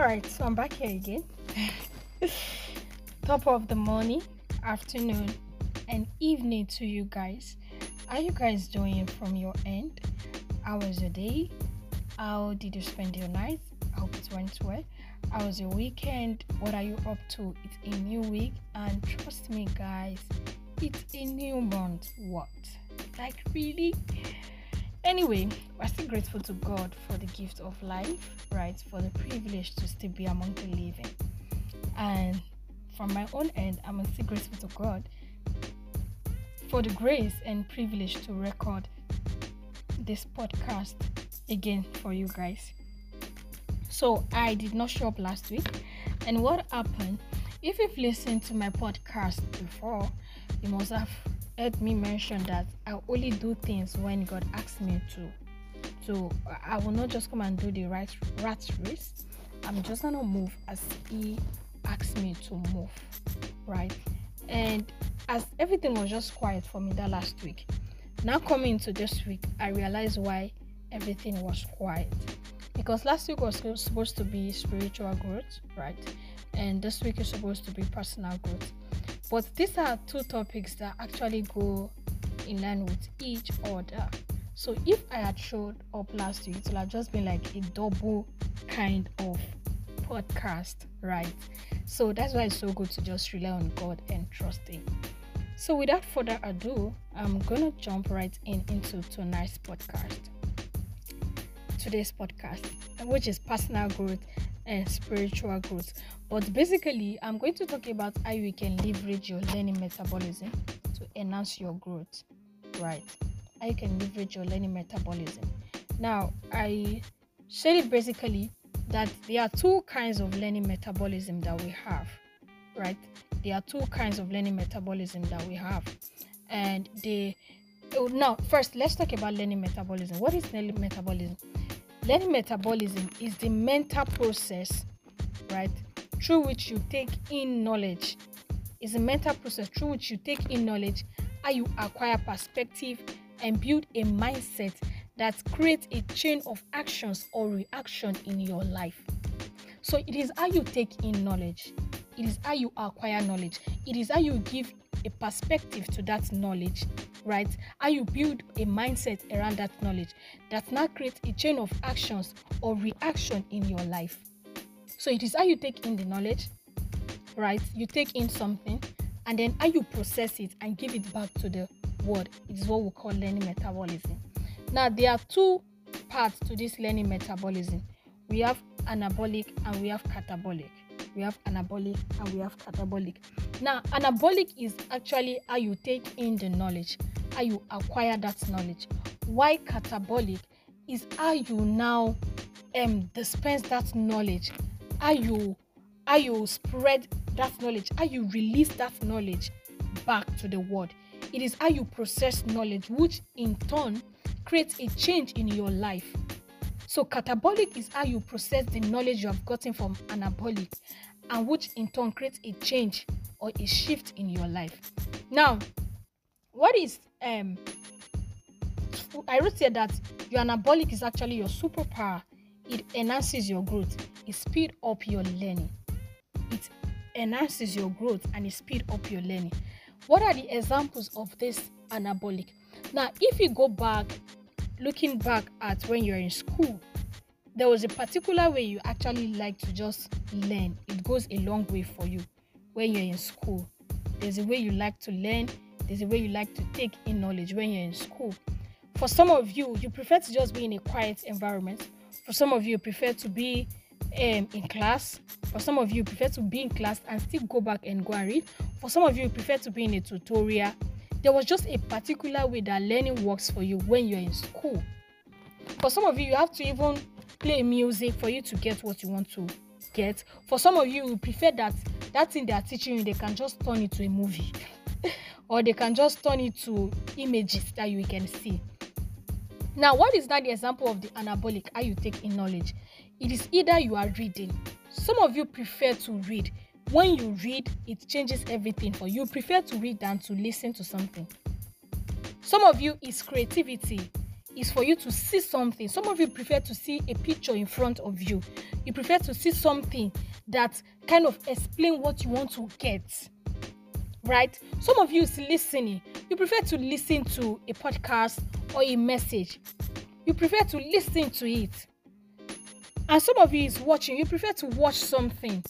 All right, so I'm back here again. Top of the morning, afternoon, and evening to you guys. Are you guys doing from your end? How was your day? How did you spend your night? I hope it went well. How was your weekend? What are you up to? It's a new week, and trust me, guys, it's a new month. What? Like, really? Anyway, we're still grateful to God for the gift of life, right? For the privilege to still be among the living. And from my own end, I'm still grateful to God for the grace and privilege to record this podcast again for you guys. So, I did not show up last week. And what happened? If you've listened to my podcast before, you must have heard me mention that I only do things when God asks me to. So I will not just come and do the right rat race. I'm just gonna move as He asks me to move, right? And as everything was just quiet for me that last week, now coming into this week, I realized why everything was quiet. Because last week was supposed to be spiritual growth, right? And this week is supposed to be personal growth. But these are two topics that actually go in line with each other. So if I had showed up last week, it would have just been like a double kind of podcast, right? So that's why it's so good to just rely on God and trust Him. So without further ado, I'm gonna jump right in into tonight's podcast. Today's podcast, which is personal growth and spiritual growth. But basically, I'm going to talk about how you can leverage your learning metabolism to enhance your growth, right? How you can leverage your learning metabolism. Now, I said it basically that there are two kinds of learning metabolism that we have, right? There are two kinds of learning metabolism that we have, and they. Oh, now, first, let's talk about learning metabolism. What is learning metabolism? Learning metabolism is the mental process, right, through which you take in knowledge. It's a mental process through which you take in knowledge, how you acquire perspective and build a mindset that creates a chain of actions or reaction in your life. So it is how you take in knowledge. It is how you acquire knowledge. It is how you give a perspective to that knowledge right? How you build a mindset around that knowledge that now creates a chain of actions or reaction in your life. So it is how you take in the knowledge, right? You take in something and then how you process it and give it back to the world. It is what we call learning metabolism. Now there are two parts to this learning metabolism. We have anabolic and we have catabolic. We have anabolic and we have catabolic. Now, anabolic is actually how you take in the knowledge how you acquire that knowledge. Why catabolic is how you now um dispense that knowledge, how you how you spread that knowledge, how you release that knowledge back to the world. It is how you process knowledge, which in turn creates a change in your life. So, catabolic is how you process the knowledge you have gotten from anabolic, and which in turn creates a change or a shift in your life. Now, what is um I wrote here that your anabolic is actually your superpower. It enhances your growth. It speed up your learning. It enhances your growth and it speed up your learning. What are the examples of this anabolic? Now, if you go back, looking back at when you're in school, there was a particular way you actually like to just learn. It goes a long way for you when you're in school. There's a way you like to learn there's a way you like to take in knowledge when you're in school. For some of you, you prefer to just be in a quiet environment. For some of you, you prefer to be um, in class. For some of you, you prefer to be in class and still go back and go and read. For some of you, you prefer to be in a tutorial. There was just a particular way that learning works for you when you're in school. For some of you, you have to even play music for you to get what you want to get. For some of you, you prefer that that thing they are teaching you, they can just turn it to a movie. or they can just turn it to images that you can see. Now, what is that the example of the anabolic? How you take in knowledge? It is either you are reading. Some of you prefer to read. When you read, it changes everything for you. you prefer to read than to listen to something. Some of you is creativity. is for you to see something. Some of you prefer to see a picture in front of you. You prefer to see something that kind of explain what you want to get. Right? Some of you is listening. You prefer to listen to a podcast or a message. You prefer to listen to it. And some of you is watching. You prefer to watch something.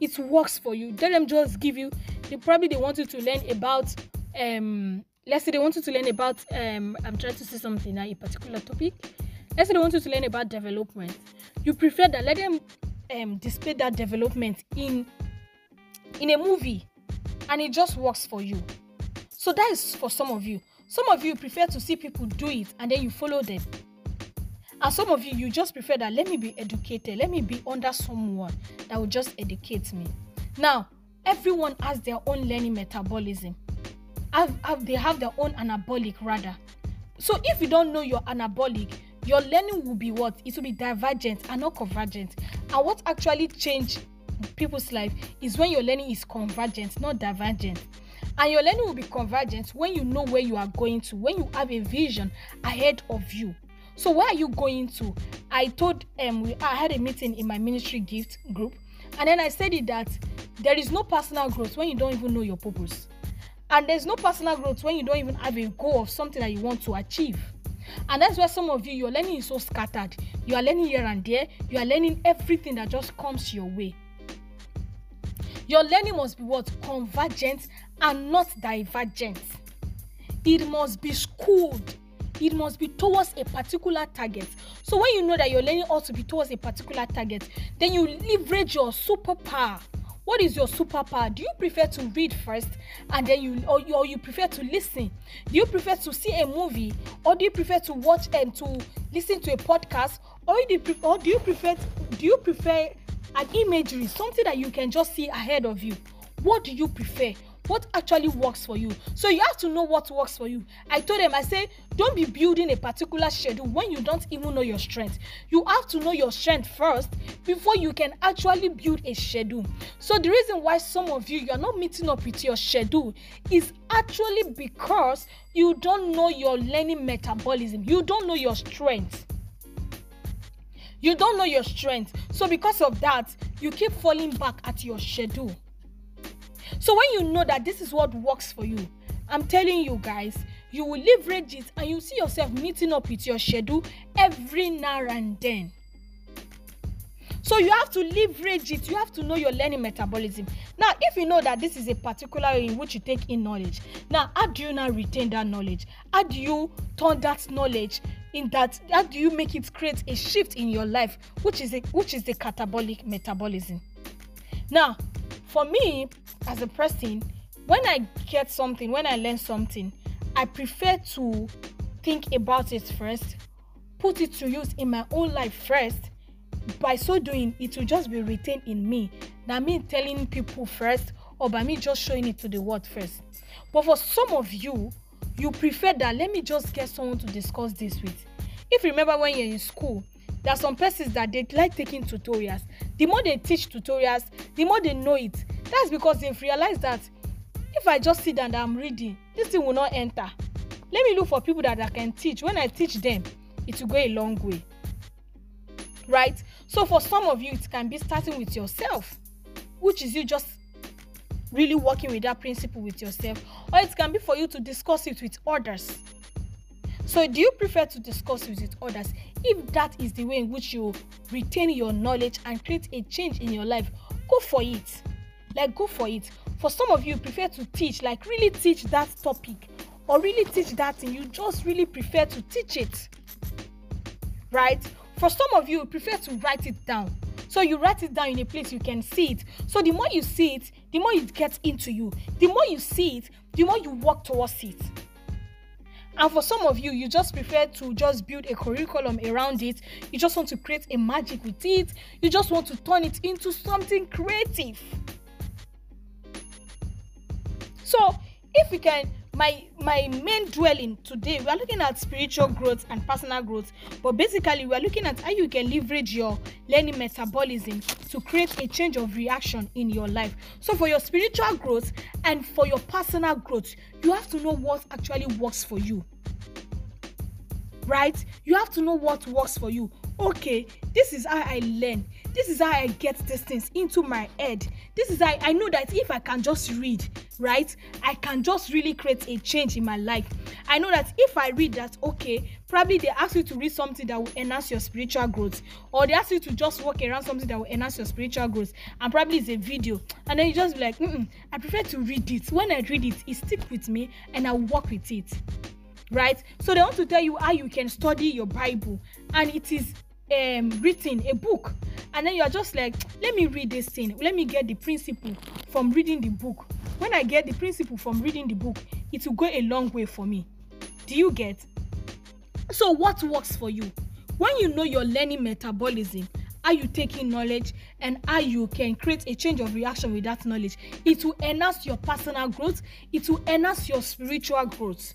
It works for you. Let them just give you. They probably they want you to learn about um let's say they want you to learn about um i'm trying to say something now a particular topic let's say they want you to learn about development you prefer that let them um display that development in in a movie and it just works for you so that is for some of you some of you prefer to see people do it and then you follow them and some of you you just prefer that let me be educated let me be under someone that will just educate me now everyone has their own learning metabolism have, have they have their own anabolic rather. So if you don't know your anabolic, your learning will be what? It will be divergent and not convergent. And what actually change people's life is when your learning is convergent, not divergent. And your learning will be convergent when you know where you are going to, when you have a vision ahead of you. So where are you going to? I told um I had a meeting in my ministry gift group, and then I said it that there is no personal growth when you don't even know your purpose. And there's no personal growth when you don't even have a goal of something that you want to achieve. And that's why some of you, your learning is so scattered. You are learning here and there. You are learning everything that just comes your way. Your learning must be what? Convergent and not divergent. It must be schooled. It must be towards a particular target. So when you know that your learning ought to be towards a particular target, then you leverage your superpower what is your superpower do you prefer to read first and then you or, you or you prefer to listen do you prefer to see a movie or do you prefer to watch and to listen to a podcast or do you, or do you prefer do you prefer an imagery something that you can just see ahead of you. What do you prefer? What actually works for you? So you have to know what works for you. I told them i say don't be building a particular schedule when you don't even know your strength. You have to know your strength first before you can actually build a schedule. So the reason why some of you you are not meeting up with your schedule is actually because you don't know your learning metabolism. You don't know your strength you don't know your strength so because of that you keep falling back at your schedule so when you know that this is what works for you, I'm telling you guys, you will leverage it and you see yourself meeting up with your schedule every now and then. So you have to leverage it. You have to know your learning metabolism. Now, if you know that this is a particular way in which you take in knowledge, now how do you now retain that knowledge? How do you turn that knowledge in that? How do you make it create a shift in your life, which is a, which is the catabolic metabolism? Now, for me as a person when i get something when i learn something i prefer to think about it first put it to use in my own life first by so doing it will just be retained in me than me telling people first or by me just showing it to the world first but for some of you you prefer that? Let me just get someone to discuss this with. If you remember when you're in school there are some persons that they like taking tutorials. The more they teach tutorials the more they know it. That's because they've realized that if i just sit down and i'm reading this thing will not enter. Let me look for people that i can teach. When i teach them it will go a long way. Right? So for some of you it can be starting with yourself which is you just really working with that principle with yourself or it can be for you to discuss it with others. So do you prefer to discuss it with others if that is the way in which you retain your knowledge and create a change in your life? Go for it. Like go for it. For some of you prefer to teach like really teach that topic or really teach that thing. You just really prefer to teach it right? For some of you prefer to write it down. So you write it down in a place you can see it. So the more you see it the more it gets into you the more you see it the more you work towards it and for some of you, you just prefer to just build a curriculum around it. You just want to create a magic with it. You just want to turn it into something creative. So, if we can my my main dwelling today we are looking at spiritual growth and personal growth but basically we are looking at how you can leverage your learning metabolism to create a change of reaction in your life so for your spiritual growth and for your personal growth you have to know what actually works for you right? You have to know what works for you. Okay, this is how I learn. This is how I get these things into my head. This is I, I know that if I can just read, right, I can just really create a change in my life. I know that if I read that, okay, probably they ask you to read something that will enhance your spiritual growth, or they ask you to just walk around something that will enhance your spiritual growth, and probably it's a video, and then you just be like, I prefer to read it. When I read it, it stick with me, and I work with it right so they want to tell you how you can study your bible and it is um, written a book and then you're just like let me read this thing. Let me get the principle from reading the book. When i get the principle from reading the book it will go a long way for me. Do you get? So what works for you? When you know your learning metabolism how you take in knowledge and how you can create a change of reaction with that knowledge it will enhance your personal growth it will enhance your spiritual growth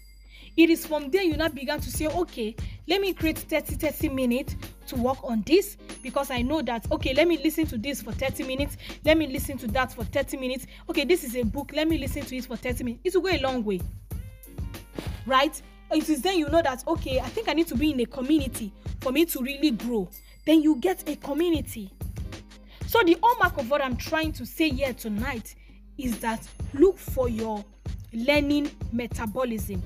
it is from there you now began to say okay let me create 30 30 minutes to work on this because i know that okay let me listen to this for 30 minutes. Let me listen to that for 30 minutes. Okay this is a book. Let me listen to it for 30 minutes. It will go a long way. Right? It is then you know that okay i think i need to be in a community for me to really grow. Then you get a community. So the hallmark of what i'm trying to say here tonight is that look for your learning metabolism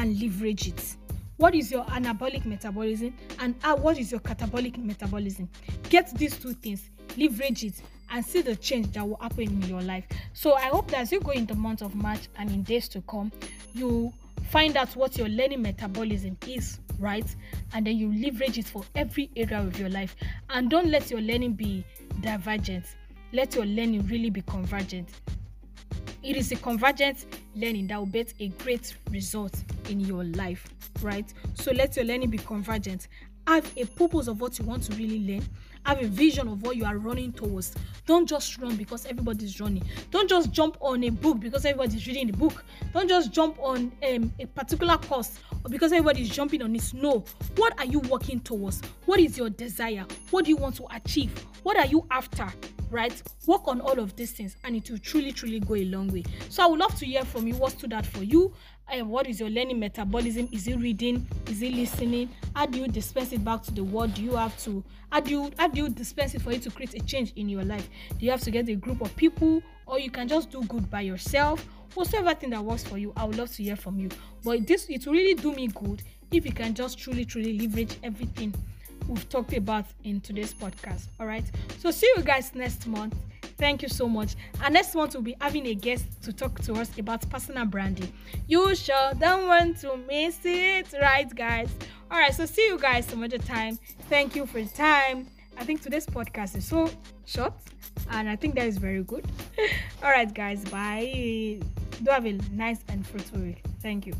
and leverage it. What is your anabolic metabolism and what is your catabolic metabolism? Get these two things, leverage it, and see the change that will happen in your life. So I hope that as you go in the month of March and in days to come, you find out what your learning metabolism is, right? And then you leverage it for every area of your life. And don't let your learning be divergent. Let your learning really be convergent. It is a convergent learning that will get a great result in your life, right? So let your learning be convergent. Have a purpose of what you want to really learn. Have a vision of what you are running towards. Don't just run because everybody's running. Don't just jump on a book because everybody's reading the book. Don't just jump on um, a particular course or because everybody's jumping on it. No. What are you working towards? What is your desire? What do you want to achieve? What are you after? Right? Work on all of these things and it will truly, truly go a long way. So I would love to hear from you what stood out for you. And what is your learning metabolism? Is it reading? Is it listening? How do you dispense it back to the world? Do you have to how do you how do you dispense it for you to create a change in your life? Do you have to get a group of people or you can just do good by yourself? Whatever thing that works for you, I would love to hear from you. But this it will really do me good if you can just truly, truly leverage everything we've talked about in today's podcast. All right. So see you guys next month. Thank you so much. And next month we'll be having a guest to talk to us about personal branding. You sure don't want to miss it, right, guys? All right. So see you guys some other time. Thank you for your time. I think today's podcast is so short, and I think that is very good. All right, guys. Bye. Do have a nice and fruitful week. Thank you.